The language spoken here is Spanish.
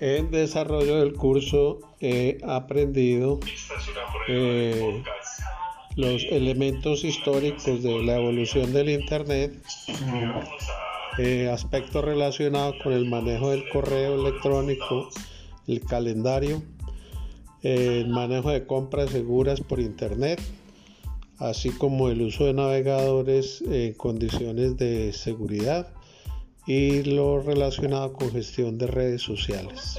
En desarrollo del curso he aprendido eh, los elementos históricos de la evolución del Internet, eh, aspectos relacionados con el manejo del correo electrónico, el calendario, el manejo de compras seguras por Internet, así como el uso de navegadores en condiciones de seguridad y lo relacionado con gestión de redes sociales.